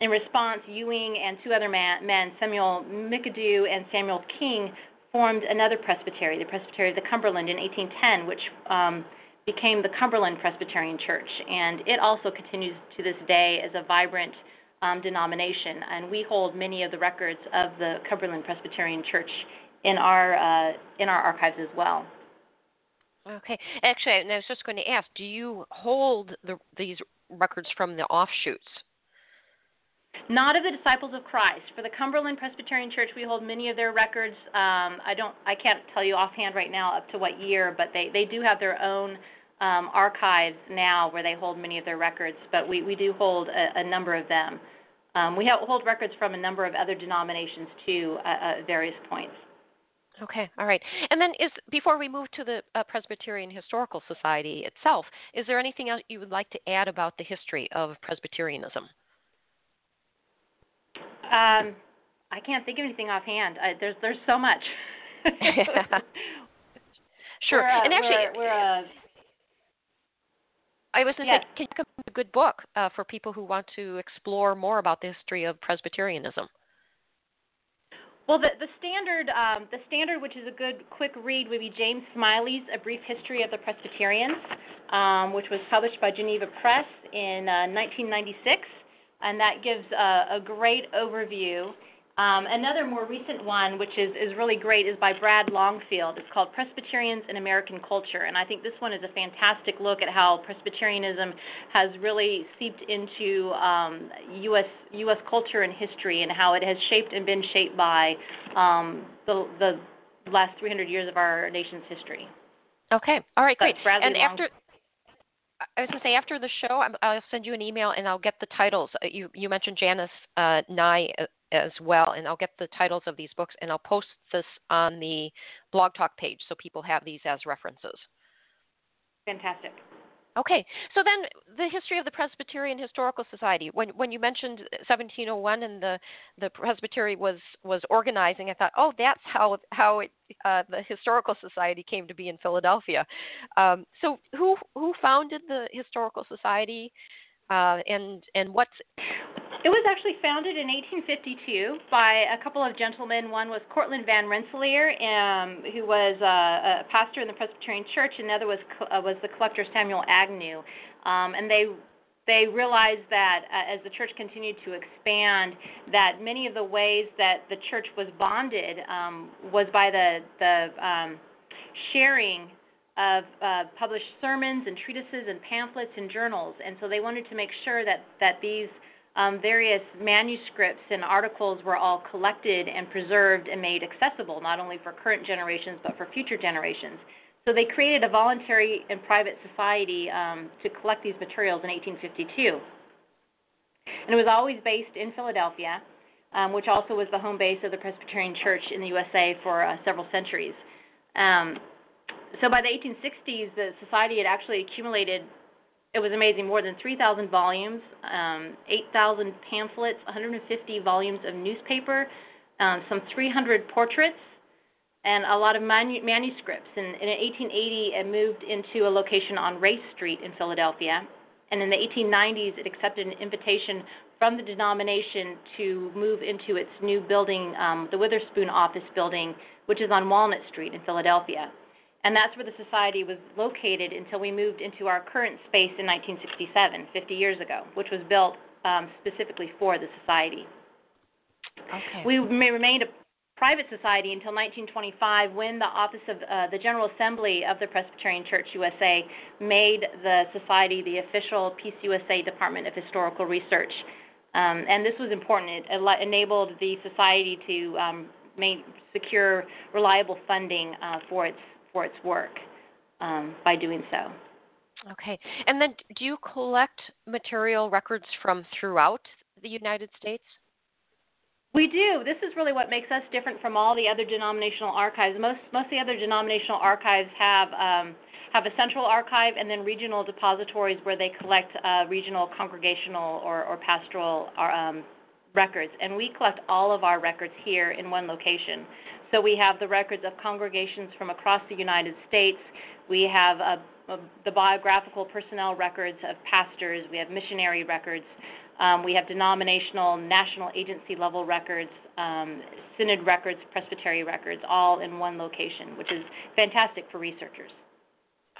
In response, Ewing and two other man, men, Samuel McAdoo and Samuel King, formed another presbytery, the Presbytery of the Cumberland, in 1810, which um, became the Cumberland Presbyterian Church. And it also continues to this day as a vibrant um, denomination. And we hold many of the records of the Cumberland Presbyterian Church in our uh, in our archives as well. Okay. Actually, I was just going to ask: Do you hold the, these records from the offshoots? Not of the Disciples of Christ. For the Cumberland Presbyterian Church, we hold many of their records. Um, I don't, I can't tell you offhand right now up to what year, but they they do have their own um, archives now where they hold many of their records. But we we do hold a, a number of them. Um, we have, hold records from a number of other denominations too uh, at various points. Okay, all right. And then, is before we move to the uh, Presbyterian Historical Society itself, is there anything else you would like to add about the history of Presbyterianism? Um, I can't think of anything offhand. Uh, there's there's so much. sure, we're, and actually, we're, we're, uh, I was going to yes. say, can you come up with a good book uh, for people who want to explore more about the history of Presbyterianism? Well, the, the standard, um, the standard, which is a good quick read, would be James Smylie's A Brief History of the Presbyterians, um, which was published by Geneva Press in uh, 1996, and that gives a, a great overview um, another more recent one, which is, is really great, is by Brad Longfield. It's called Presbyterians in American Culture, and I think this one is a fantastic look at how Presbyterianism has really seeped into um, U.S. U.S. culture and history, and how it has shaped and been shaped by um, the, the last 300 years of our nation's history. Okay, all right, great. and after I was going to say after the show, i will send you an email and I'll get the titles. Uh, you you mentioned Janice uh, Knight uh, as well, and I'll get the titles of these books and I'll post this on the blog talk page so people have these as references. Fantastic. Okay, so then the history of the Presbyterian Historical Society. When when you mentioned 1701 and the the Presbytery was was organizing, I thought, oh, that's how how it, uh, the Historical Society came to be in Philadelphia. Um, so who who founded the Historical Society, uh, and and what's it was actually founded in 1852 by a couple of gentlemen. One was Cortland Van Rensselaer, um, who was uh, a pastor in the Presbyterian Church, and the other was uh, was the collector Samuel Agnew. Um, and they they realized that uh, as the church continued to expand, that many of the ways that the church was bonded um, was by the the um, sharing of uh, published sermons and treatises and pamphlets and journals. And so they wanted to make sure that that these um, various manuscripts and articles were all collected and preserved and made accessible, not only for current generations but for future generations. So they created a voluntary and private society um, to collect these materials in 1852. And it was always based in Philadelphia, um, which also was the home base of the Presbyterian Church in the USA for uh, several centuries. Um, so by the 1860s, the society had actually accumulated it was amazing. More than 3,000 volumes, um, 8,000 pamphlets, 150 volumes of newspaper, um, some 300 portraits, and a lot of manu- manuscripts. And, in 1880, it moved into a location on Race Street in Philadelphia. And in the 1890s, it accepted an invitation from the denomination to move into its new building, um, the Witherspoon Office Building, which is on Walnut Street in Philadelphia and that's where the society was located until we moved into our current space in 1967, 50 years ago, which was built um, specifically for the society. Okay. We remained a private society until 1925 when the Office of uh, the General Assembly of the Presbyterian Church USA made the society the official PCUSA Department of Historical Research. Um, and this was important. It enabled the society to um, main, secure reliable funding uh, for its for its work um, by doing so. Okay. And then do you collect material records from throughout the United States? We do. This is really what makes us different from all the other denominational archives. Most most of the other denominational archives have um, have a central archive and then regional depositories where they collect uh, regional congregational or, or pastoral um, records. And we collect all of our records here in one location. So we have the records of congregations from across the United States. We have a, a, the biographical personnel records of pastors. We have missionary records. Um, we have denominational, national agency level records, um, synod records, presbytery records, all in one location, which is fantastic for researchers.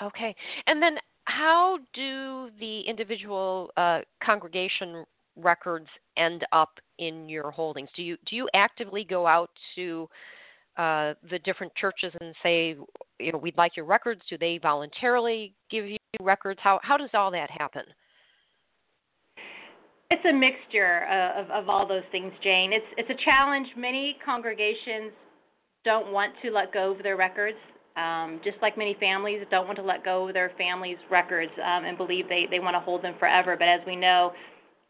Okay. And then how do the individual uh, congregation records end up in your holdings? Do you do you actively go out to uh, the different churches and say, you know, we'd like your records? Do they voluntarily give you records? How how does all that happen? It's a mixture of, of all those things, Jane. It's it's a challenge. Many congregations don't want to let go of their records, um, just like many families don't want to let go of their families' records um, and believe they they want to hold them forever. But as we know,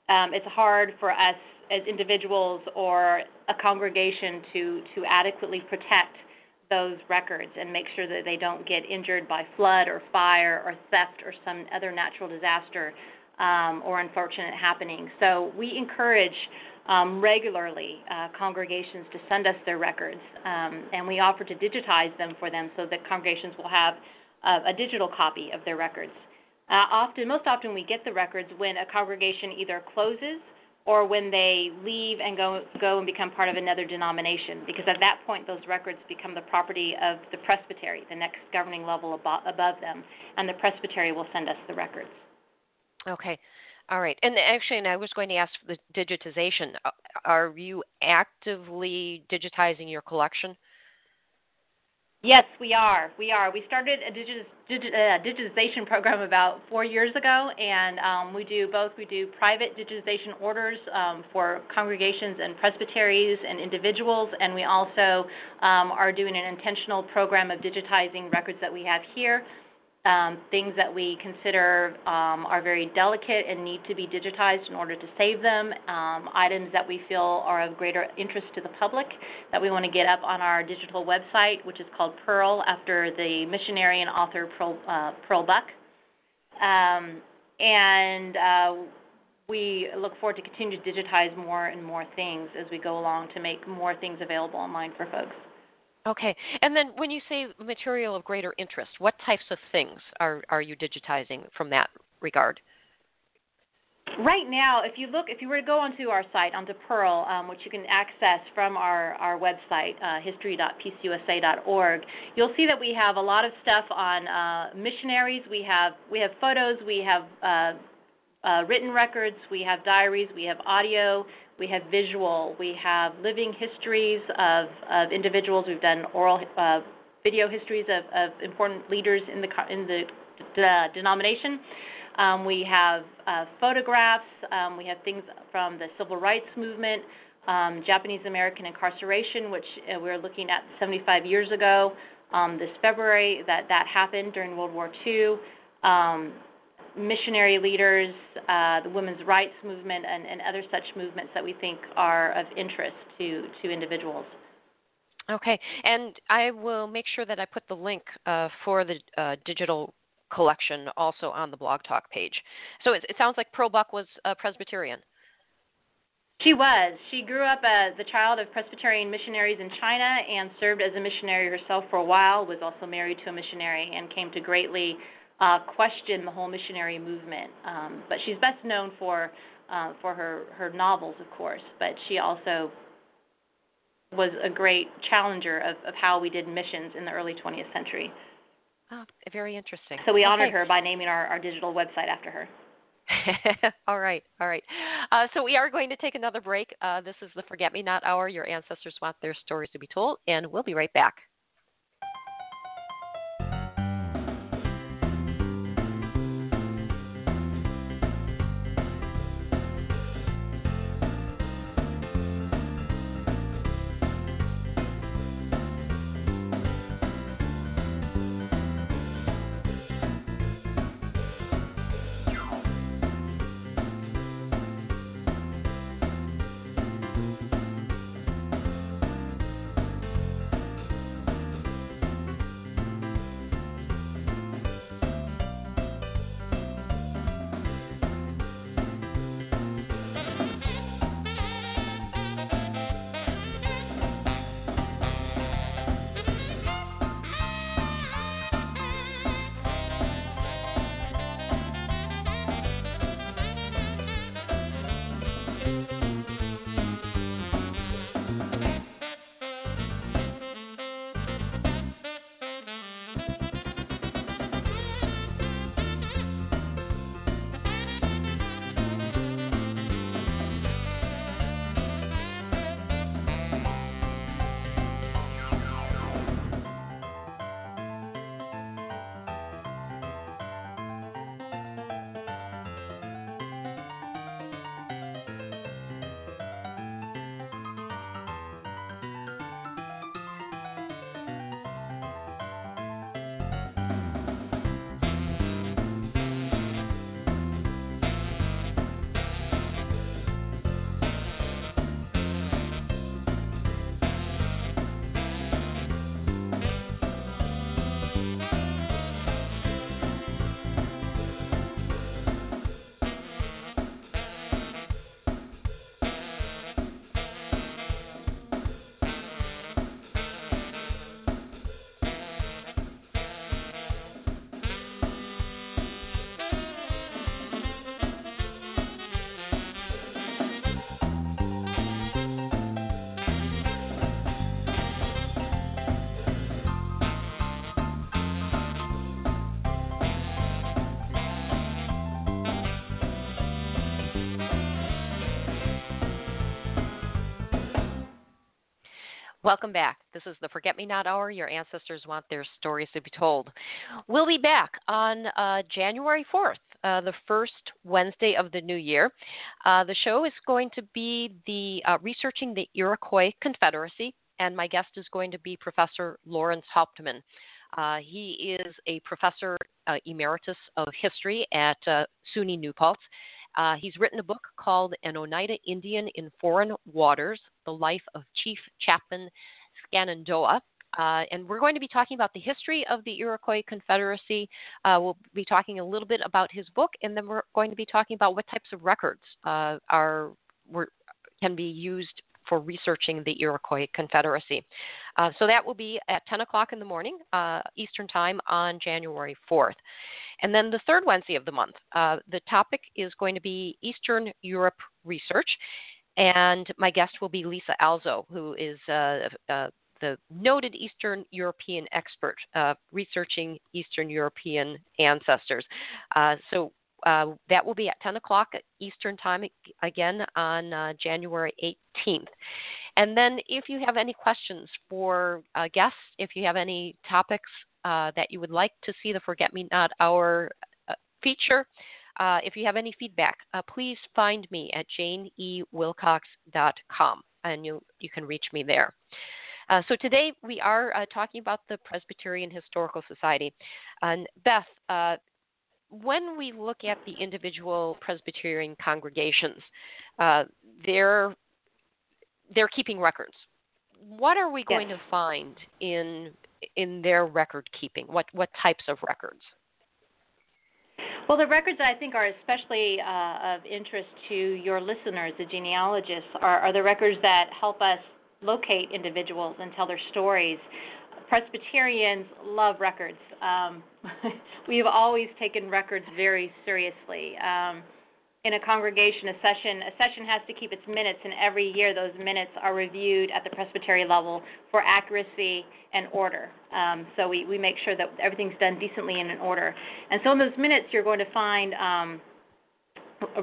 um, it's hard for us as individuals or a congregation to to adequately protect those records and make sure that they don't get injured by flood or fire or theft or some other natural disaster um, or unfortunate happening. So we encourage um, regularly uh, congregations to send us their records, um, and we offer to digitize them for them so that congregations will have a digital copy of their records. Uh, often, most often, we get the records when a congregation either closes or when they leave and go go and become part of another denomination because at that point those records become the property of the presbytery the next governing level above, above them and the presbytery will send us the records. Okay. All right. And actually and i was going to ask the digitization. Uh, are you actively digitizing your collection Yes, we are. We are. We started a digit, digit, uh, digitization program about four years ago, and um, we do both. We do private digitization orders um, for congregations and presbyteries and individuals, and we also um, are doing an intentional program of digitizing records that we have here um, things that we consider um, are very delicate and need to be digitized in order to save them, um, items that we feel are of greater interest to the public that we want to get up on our digital website, which is called Pearl, after the missionary and author Pearl, uh, Pearl Buck. Um, and uh, we look forward to continue to digitize more and more things as we go along to make more things available online for folks. Okay. And then when you say material of greater interest, what types of things are, are you digitizing from that regard? Right now, if you look, if you were to go onto our site, onto Pearl, um, which you can access from our, our website, uh, history.pcusa.org, you'll see that we have a lot of stuff on uh, missionaries. We have we have photos, we have uh, uh written records, we have diaries, we have audio, we have visual, we have living histories of, of individuals. We've done oral uh, video histories of, of important leaders in the in the, the denomination. Um, we have uh, photographs. Um, we have things from the civil rights movement, um, Japanese American incarceration, which uh, we are looking at 75 years ago. Um, this February, that that happened during World War II. Missionary leaders, uh, the women's rights movement, and, and, other such movements that we think are of interest to, to individuals. Okay, and I will make sure that I put the link uh, for the uh, digital collection also on the Blog Talk page. So it, it sounds like Pearl Buck was a Presbyterian. She was. She grew up as the child of Presbyterian missionaries in China and served as a missionary herself for a while, was also married to a missionary, and came to greatly uh, question the whole missionary movement. Um, but she's best known for uh, for her her novels, of course. But she also was a great challenger of, of how we did missions in the early 20th century. Oh, very interesting. So we okay. honored her by naming our, our digital website after her. all right, all right. Uh, so we are going to take another break. Uh, this is the Forget Me Not Hour. Your ancestors want their stories to be told, and we'll be right back. Welcome back. This is the Forget Me Not Hour. Your ancestors want their stories to be told. We'll be back on uh, January 4th, uh, the first Wednesday of the new year. Uh, the show is going to be the uh, researching the Iroquois Confederacy, and my guest is going to be Professor Lawrence Hauptman. Uh, he is a professor uh, emeritus of history at SUNY New Paltz. Uh, he's written a book called An Oneida Indian in Foreign Waters The Life of Chief Chapman Shenandoah. Uh, and we're going to be talking about the history of the Iroquois Confederacy. Uh, we'll be talking a little bit about his book, and then we're going to be talking about what types of records uh, are were, can be used for researching the Iroquois Confederacy. Uh, so that will be at 10 o'clock in the morning uh, Eastern Time on January 4th. And then the third Wednesday of the month, uh, the topic is going to be Eastern Europe research. And my guest will be Lisa Alzo, who is uh, uh, the noted Eastern European expert uh, researching Eastern European ancestors. so uh, that will be at 10 o'clock Eastern Time again on uh, January 18th. And then, if you have any questions for uh, guests, if you have any topics uh, that you would like to see the Forget Me Not Hour uh, feature, if you have any feedback, please find me at janeewilcox.com and you, you can reach me there. Uh, so today we are uh, talking about the Presbyterian Historical Society. And Beth, uh, when we look at the individual Presbyterian congregations, uh, they're they're keeping records. What are we going yes. to find in in their record keeping? What what types of records? Well, the records that I think are especially uh, of interest to your listeners, the genealogists, are, are the records that help us locate individuals and tell their stories. Presbyterians love records. Um, we've always taken records very seriously. Um, in a congregation, a session, a session has to keep its minutes, and every year those minutes are reviewed at the presbytery level for accuracy and order. Um, so we, we make sure that everything's done decently and in order. And so in those minutes, you're going to find um,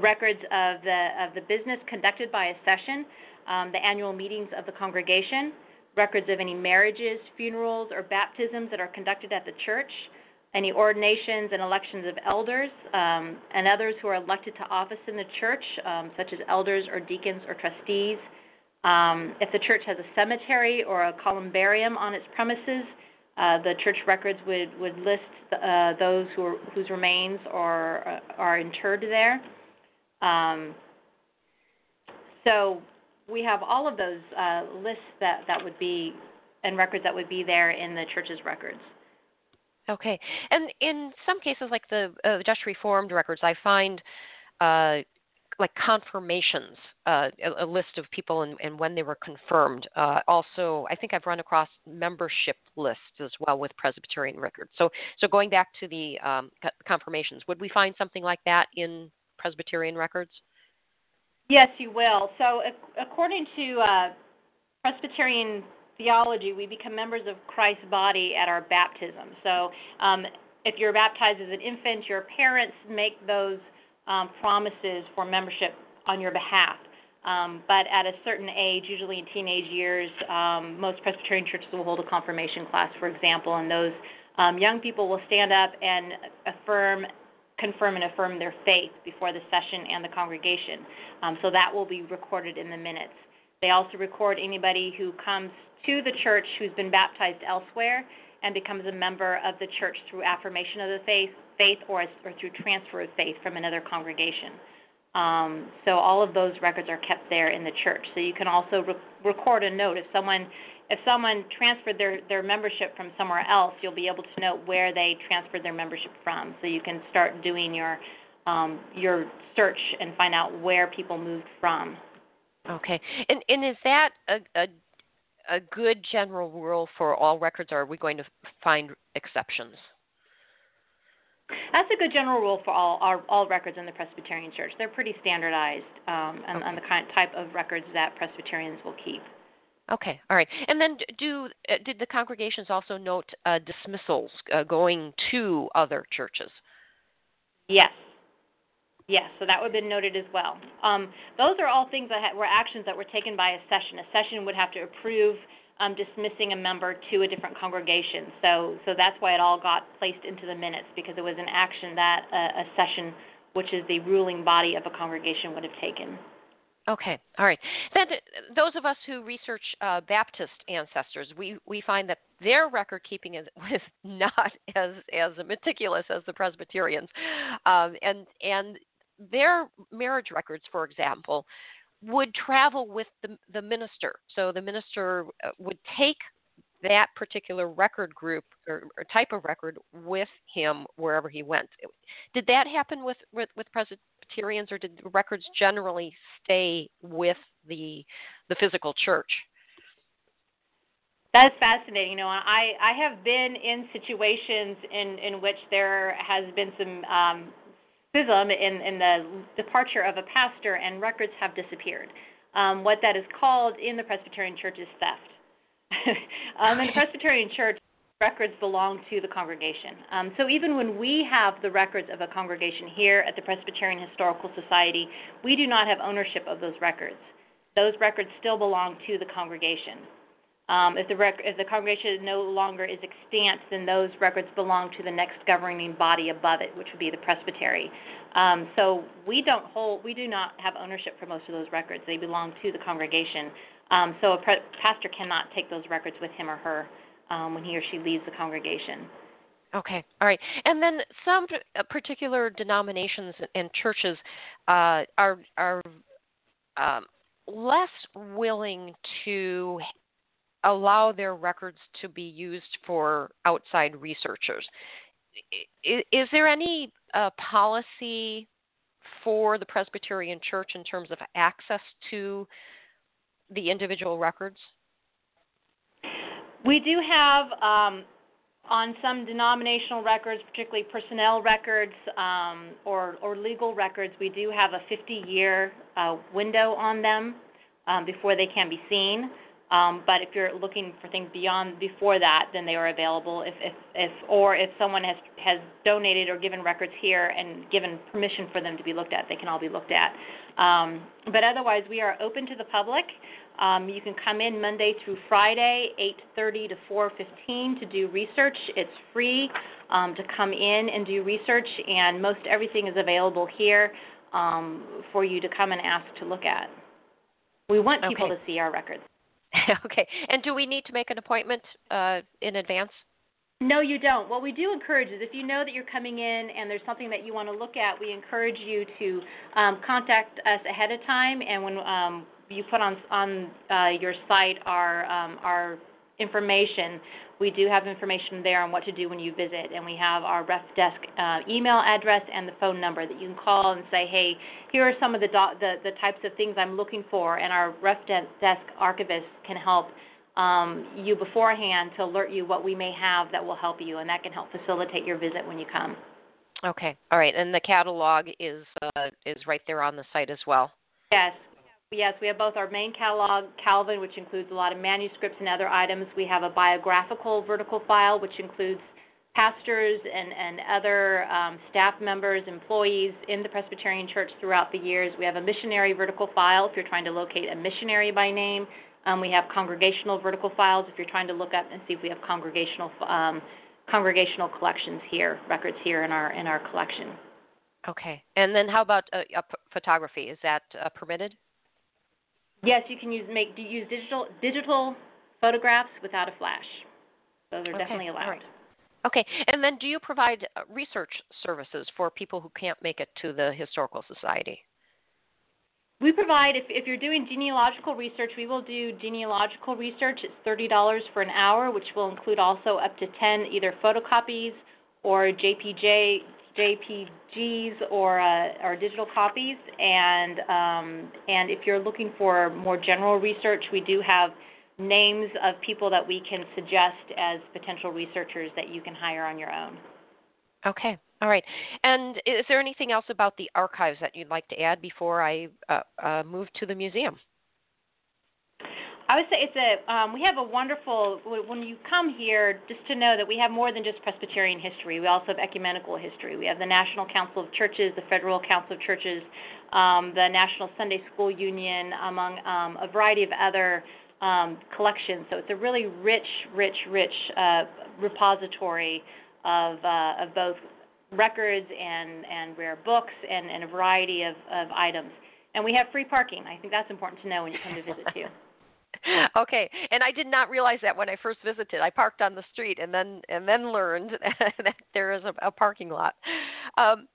records of the of the business conducted by a session, um, the annual meetings of the congregation, records of any marriages, funerals, or baptisms that are conducted at the church, any ordinations and elections of elders, um, and others who are elected to office in the church, um, such as elders or deacons or trustees. Um, if the church has a cemetery or a columbarium on its premises, uh, the church records would, would list uh, those who are, whose remains are, uh, are interred there. Um, so we have all of those uh, lists that, that would be and records that would be there in the church's records. Okay, and in some cases, like the uh, Dutch Reformed records, I find uh, like confirmations, uh, a, a, list of people and, and, when they were confirmed. Uh, also, I think I've run across membership lists as well with Presbyterian records. So, so going back to the um, confirmations, would we find something like that in Presbyterian records? Yes, you will. So, according to uh, Presbyterian theology, we become members of Christ's body at our baptism. So, um, if you're baptized as an infant, your parents make those um, promises for membership on your behalf. Um, but at a certain age, usually in teenage years, um, most Presbyterian churches will hold a confirmation class, for example, and those um, young people will stand up and affirm confirm and affirm their faith before the session and the congregation. Um, so that will be recorded in the minutes. They also record anybody who comes to the church who's been baptized elsewhere and becomes a member of the church through affirmation of the faith, faith or, or through transfer of faith from another congregation. Um, so all of those records are kept there in the church. So you can also re- record a note if someone if someone transferred their, their membership from somewhere else, you'll be able to know where they transferred their membership from. So you can start doing your um, your search and find out where people moved from. Okay, and and is that a, a a good general rule for all records, or are we going to find exceptions? That's a good general rule for all all, all records in the Presbyterian Church. They're pretty standardized um, on, okay. on the kind type of records that Presbyterians will keep. Okay, all right. And then do uh, did the congregations also note uh, dismissals uh, going to other churches? Yes. Yes, so that would have been noted as well. Um, those are all things that ha- were actions that were taken by a session. A session would have to approve um, dismissing a member to a different congregation. So, so that's why it all got placed into the minutes because it was an action that a, a session, which is the ruling body of a congregation, would have taken. Okay, all right. Then those of us who research uh, Baptist ancestors, we, we find that their record keeping is, is not as as meticulous as the Presbyterians, um, and and their marriage records, for example, would travel with the the minister. So the minister uh, would take that particular record group or, or, type of record with him wherever he went. Did that happen with with, with Presbyterians, or did the records generally stay with the the physical church? That's fascinating. You know, I I have been in situations in in which there has been some um, schism in in the departure of a pastor, and records have disappeared. Um, what that is called in the Presbyterian Church is theft. um, in the Presbyterian Church, records belong to the congregation. Um, so even when we have the records of a congregation here at the Presbyterian Historical Society, we do not have ownership of those records. Those records still belong to the congregation. Um, if, the rec- if the congregation no longer is extant, then those records belong to the next governing body above it, which would be the presbytery. Um, so we don't hold, we do not have ownership for most of those records. They belong to the congregation. Um, so a pre- pastor cannot take those records with him or her um, when he or she leaves the congregation. Okay, all right. And then some uh, particular denominations and churches uh, are are um, less willing to allow their records to be used for outside researchers. Is, there any uh, policy for the Presbyterian Church in terms of access to the individual records? We do have um, on some denominational records, particularly personnel records um, or, or legal records, we do have a 50 year uh, window on them um, before they can be seen. Um, but if you're looking for things beyond before that, then they are available. If, if, if or if someone has has donated or given records here and given permission for them to be looked at, they can all be looked at. Um, but otherwise, we are open to the public. Um, you can come in Monday through Friday, 8:30 to 4:15 to do research. It's free um, to come in and do research, and most everything is available here um, for you to come and ask to look at. We want people okay. to see our records. okay. And do we need to make an appointment uh, in advance? No, you don't. What we do encourage is if you know that you're coming in and there's something that you want to look at, we encourage you to um, contact us ahead of time. And when um, you put on on uh, your site our um, our information, we do have information there on what to do when you visit, and we have our ref desk uh, email address and the phone number that you can call and say, hey, here are some of the, do- the, the types of things I'm looking for, and our ref desk archivist can help um, you beforehand to alert you what we may have that will help you, and that can help facilitate your visit when you come. Okay, all right, and the catalog is uh, is right there on the site as well. Yes, Yes, we have both our main catalog, Calvin, which includes a lot of manuscripts and other items. We have a biographical vertical file, which includes pastors and, and other um, staff members, employees in the Presbyterian Church throughout the years. We have a missionary vertical file if you're trying to locate a missionary by name. Um, we have congregational vertical files if you're trying to look up and see if we have congregational um, congregational collections here, records here in our in our collection. Okay, and then how about uh, photography? Is that uh, permitted? Yes, you can use make use digital digital photographs without a flash. Those are okay. definitely allowed. Right. Okay, and then do you provide uh, research services for people who can't make it to the historical society? We provide if if you're doing genealogical research, we will do genealogical research. It's thirty dollars for an hour, which will include also up to ten either photocopies or JPJ JPGs or uh, or digital copies. And um, and if you're looking for more general research, we do have names of people that we can suggest as potential researchers that you can hire on your own. Okay. All right. And is there anything else about the archives that you'd like to add before I uh, uh, move to the museum? I would say it's a um, we have a wonderful when you come here just to know that we have more than just Presbyterian history. We also have ecumenical history. We have the National Council of Churches, the Federal Council of Churches, um, the National Sunday School Union, among um, a variety of other um, collection. So it's a really rich, rich, rich uh, repository of of both records and, and rare books and, and a variety of, of items. And we have free parking. I think that's important to know when you come to visit too. okay, and I did not realize that when I first visited. I parked on the street and then and then learned that there is a, a parking lot. Um,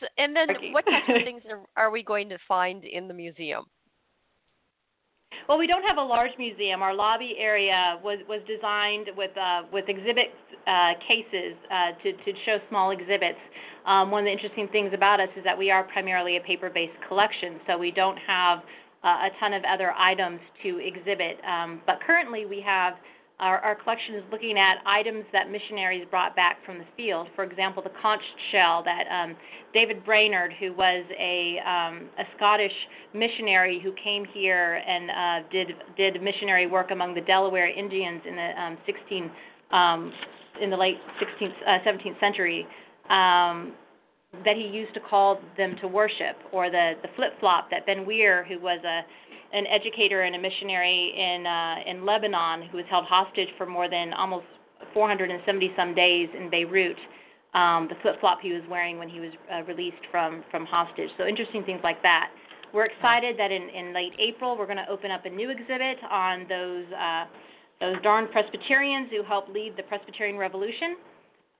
so, and then, parking. what types of things are, are we going to find in the museum? Well, we don't have a large museum. Our lobby area was was designed with uh, with exhibit uh, cases uh, to to show small exhibits. Um, one of the interesting things about us is that we are primarily a paper-based collection, so we don't have a ton of other items to exhibit. Um, but currently, we have our, our, collection is looking at items that missionaries brought back from the field. For example, the conch shell that um, David Brainerd, who was a, um, a Scottish missionary who came here and uh, did did missionary work among the Delaware Indians in the um, 16 um, in the late 16th uh, 17th century. That he used to call them to worship, or the the flip flop that Ben Weir, who was a an educator and a missionary in uh, in Lebanon who was held hostage for more than almost 470 some days in Beirut. Um, the flip flop he was wearing when he was uh, released from from hostage. So interesting things like that. We're excited that in, in late April we're going to open up a new exhibit on those uh, those darn Presbyterians who helped lead the Presbyterian Revolution.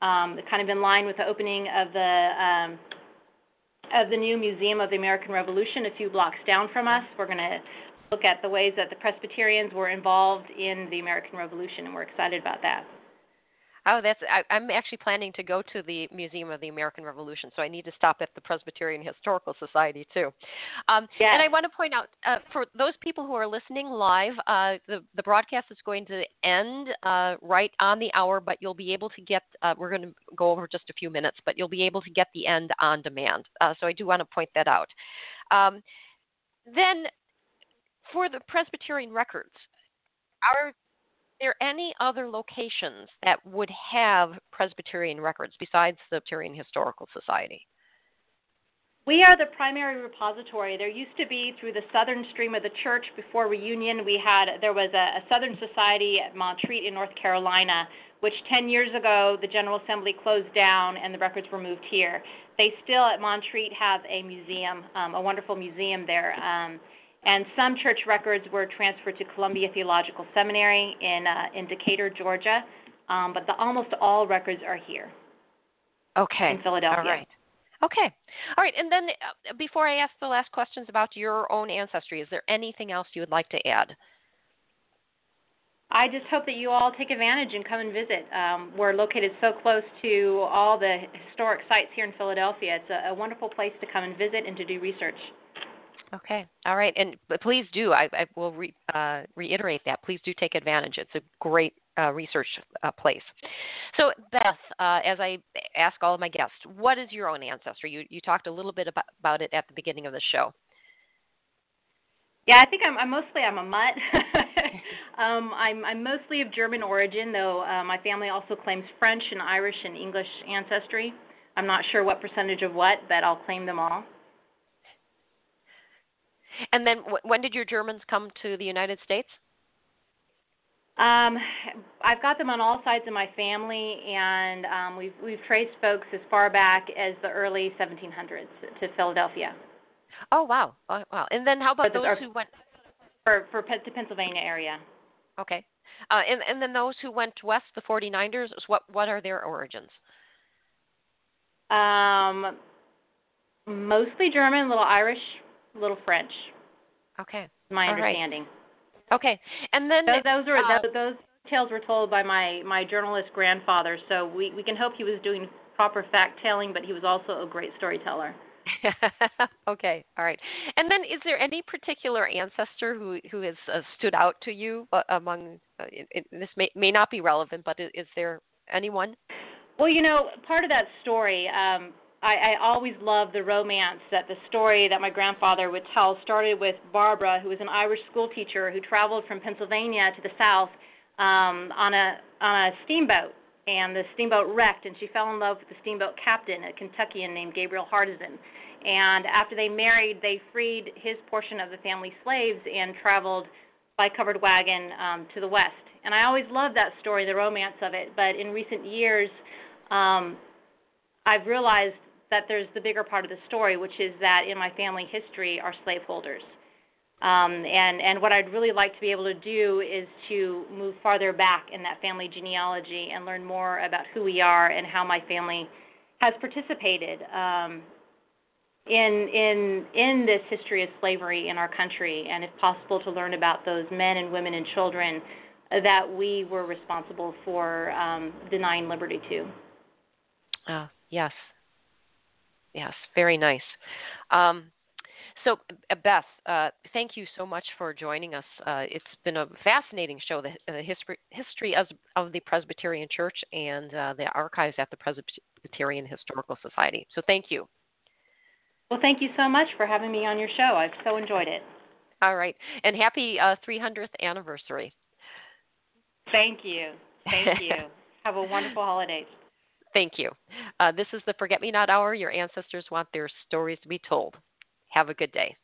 Um, kind of in line with the opening of the um, of the new Museum of the American Revolution a few blocks down from us. We're going to look at the ways that the Presbyterians were involved in the American Revolution, and we're excited about that. Oh, that's I, I'm actually planning to go to the Museum of the American Revolution, so I need to stop at the Presbyterian Historical Society too. Um, yes. And I want to point out uh, for those people who are listening live, uh, the the broadcast is going to end uh, right on the hour, but you'll be able to get. Uh, we're going to go over just a few minutes, but you'll be able to get the end on demand. Uh, so I do want to point that out. Um, then, for the Presbyterian records, are there any other locations that would have Presbyterian records besides the Presbyterian Historical Society? We are the primary repository. There used to be through the southern stream of the church before reunion. We had there was a, a Southern Society at Montreat in North Carolina, which 10 years ago the General Assembly closed down and the records were moved here. They still at Montreat have a museum, um, a wonderful museum there. Um, and some church records were transferred to Columbia Theological Seminary in uh, in Decatur, Georgia. Um, but the, almost all records are here. Okay. In Philadelphia. All right. Okay. All right. And then uh, before I ask the last questions about your own ancestry, is there anything else you would like to add? I just hope that you all take advantage and come and visit. Um, we're located so close to all the historic sites here in Philadelphia. It's a, a wonderful place to come and visit and to do research. Okay. All right. And please do. I, I will re, uh, reiterate that. Please do take advantage. It's a great uh, research uh, place. So, Beth, uh, as I ask all of my guests, what is your own ancestry? You you talked a little bit about, about it at the beginning of the show. Yeah, I think I'm, I'm mostly I'm a mutt. um, I'm I'm mostly of German origin, though uh, my family also claims French and Irish and English ancestry. I'm not sure what percentage of what, but I'll claim them all. And then w- when did your Germans come to the United States? Um, I've got them on all sides of my family, and um, we've we've traced folks as far back as the early 1700s to Philadelphia. Oh wow, oh, wow! And then how about those our, who went for for the Pennsylvania area? Okay, uh, and and then those who went west, the 49ers. What what are their origins? Um, mostly German, little Irish, little French. Okay. My All understanding. Right. Okay. And then those, those were uh, those, those tales were told by my my journalist grandfather, so we we can hope he was doing proper fact telling, but he was also a great storyteller. okay, all right. And then, is there any particular ancestor who who has uh, stood out to you uh, among? Uh, it, it, this may may not be relevant, but is, is, there anyone? Well, you know, part of that story. Um, I, I always loved the romance that the story that my grandfather would tell started with Barbara, who was an Irish schoolteacher who traveled from Pennsylvania to the south um, on a on a steamboat, and the steamboat wrecked, and she fell in love with the steamboat captain, a Kentuckian named Gabriel Hardison. And after they married, they freed his portion of the family slaves and traveled by Covered Wagon um, to the west. And I always loved that story, the romance of it. But in recent years, um, I've realized that there's the bigger part of the story, which is that in my family history are slaveholders. Um, and and what I'd really like to be able to do is to move farther back in that family genealogy and learn more about who we are and how my family has participated um, in in in this history of slavery in our country, and if possible, to learn about those men and women and children that we were responsible for um, denying liberty to. Uh, yes, yes, very nice. Um, so, uh, Beth, uh, thank you so much for joining us. Uh, it's been a fascinating show, the, the history, history of, of, the Presbyterian Church and uh, the archives at the Presbyterian Historical Society. So, thank you. Well, thank you so much for having me on your show. I've so enjoyed it. All right. And happy 300th uh, anniversary. Thank you. Thank you. Have a wonderful holiday. Thank you. Uh, this is the Forget Me Not Hour. Your ancestors want their stories to be told. Have a good day.